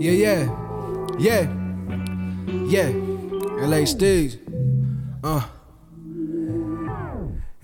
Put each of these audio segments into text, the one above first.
Yeah, yeah, yeah, yeah. LA Steez. Uh.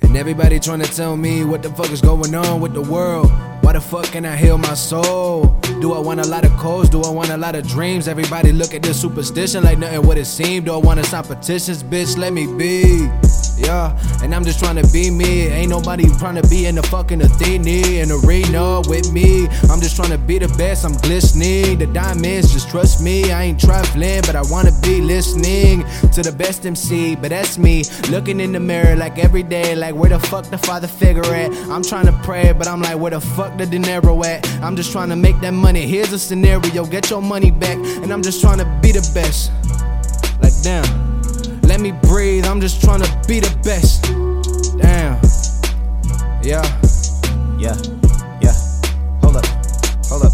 And everybody trying to tell me what the fuck is going on with the world. Why the fuck can I heal my soul? Do I want a lot of calls? Do I want a lot of dreams? Everybody look at this superstition like nothing what it seemed. Do I want to sign petitions? Bitch, let me be. Yeah, and I'm just trying to be me. Ain't nobody trying to be in the fucking Athene in arena with me. I'm just trying to be the best. I'm glistening. The diamonds, just trust me. I ain't trifling, but I wanna be listening to the best MC. But that's me looking in the mirror like every day, like where the fuck the father figure at? I'm trying to pray, but I'm like, where the fuck the dinero at? I'm just trying to make that money. Here's a scenario, get your money back, and I'm just trying to be the best. Like damn. Let me breathe, I'm just trying to be the best. Damn. Yeah. Yeah, yeah. Hold up, hold up.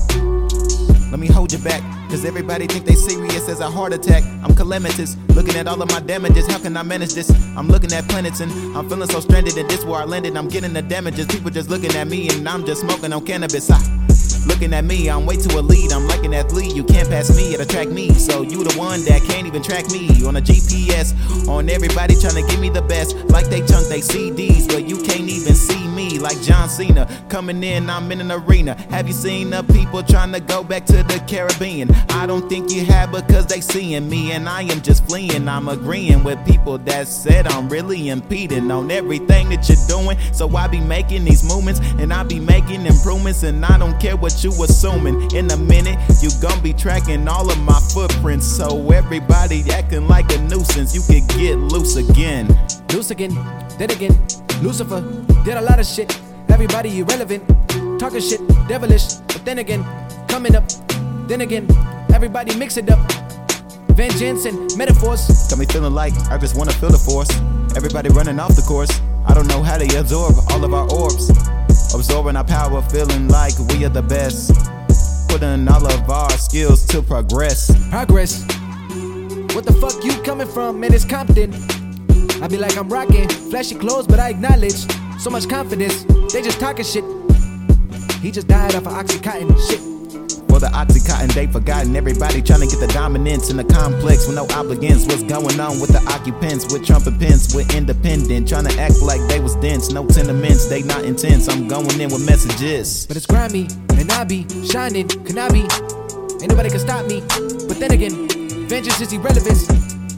Let me hold you back. Cause everybody think they serious as a heart attack. I'm calamitous, looking at all of my damages. How can I manage this? I'm looking at planets and I'm feeling so stranded. And this where I landed. I'm getting the damages. People just looking at me and I'm just smoking on cannabis. I Looking at me, I'm way too elite. I'm like an athlete. You can't pass me, it'll track me. So you the one that can't even track me on a GPS. On everybody trying to give me the best. Like they chunk they CDs, but you can't even see me. Like John Cena coming in, I'm in an arena. Have you seen the people trying to go back to the Caribbean? I don't think you have because they seeing me and I am just fleeing. I'm agreeing with people that said I'm really impeding on everything that you're doing. So I be making these movements and I be making improvements and I don't care what what you assuming. In a minute, you gon' be tracking all of my footprints. So everybody acting like a nuisance, you could get loose again. Loose again, dead again. Lucifer did a lot of shit. Everybody irrelevant, talking shit, devilish. But then again, coming up. Then again, everybody mix it up. Vengeance and metaphors. Got me feeling like I just wanna feel the force. Everybody running off the course. I don't know how they absorb all of our orbs. Absorbing our power, feeling like we are the best. Putting all of our skills to progress. Progress. What the fuck you coming from, man? It's Compton. I be like I'm rocking flashy clothes, but I acknowledge so much confidence. They just talking shit. He just died off of Oxycontin shit. For the Oxycontin, they forgotten everybody trying to get the dominance in the complex with no obligance. What's going on with the occupants, with trumpet pins, with independent, trying to act like they was dense. No tenements, they not intense. I'm going in with messages. But it's grimy, and I be shining, can I be? Ain't nobody can stop me. But then again, vengeance is irrelevance.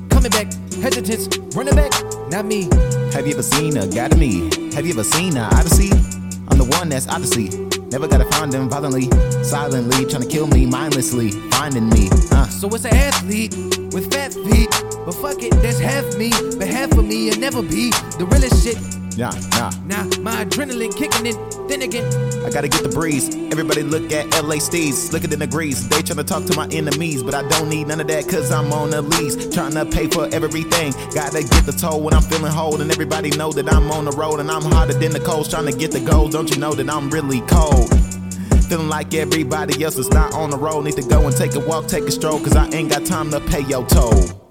Coming back, hesitance, running back, not me. Have you ever seen a guy to me? Have you ever seen a Odyssey? I'm the one that's Odyssey. Never gotta find them violently, silently, trying to kill me mindlessly, finding me. Uh. So it's an athlete with fat feet, but fuck it, that's half me, but half of me, and never be the realest shit. Nah, nah. Nah, my adrenaline kicking in. Then again, I gotta get the breeze. Everybody look at LA Steez, look at the degrees. They tryna talk to my enemies, but I don't need none of that cause I'm on the lease. Tryna pay for everything. Gotta get the toll when I'm feeling whole, and everybody know that I'm on the road and I'm hotter than the coals. Tryna get the gold, don't you know that I'm really cold? Feeling like everybody else is not on the road. Need to go and take a walk, take a stroll, cause I ain't got time to pay your toll.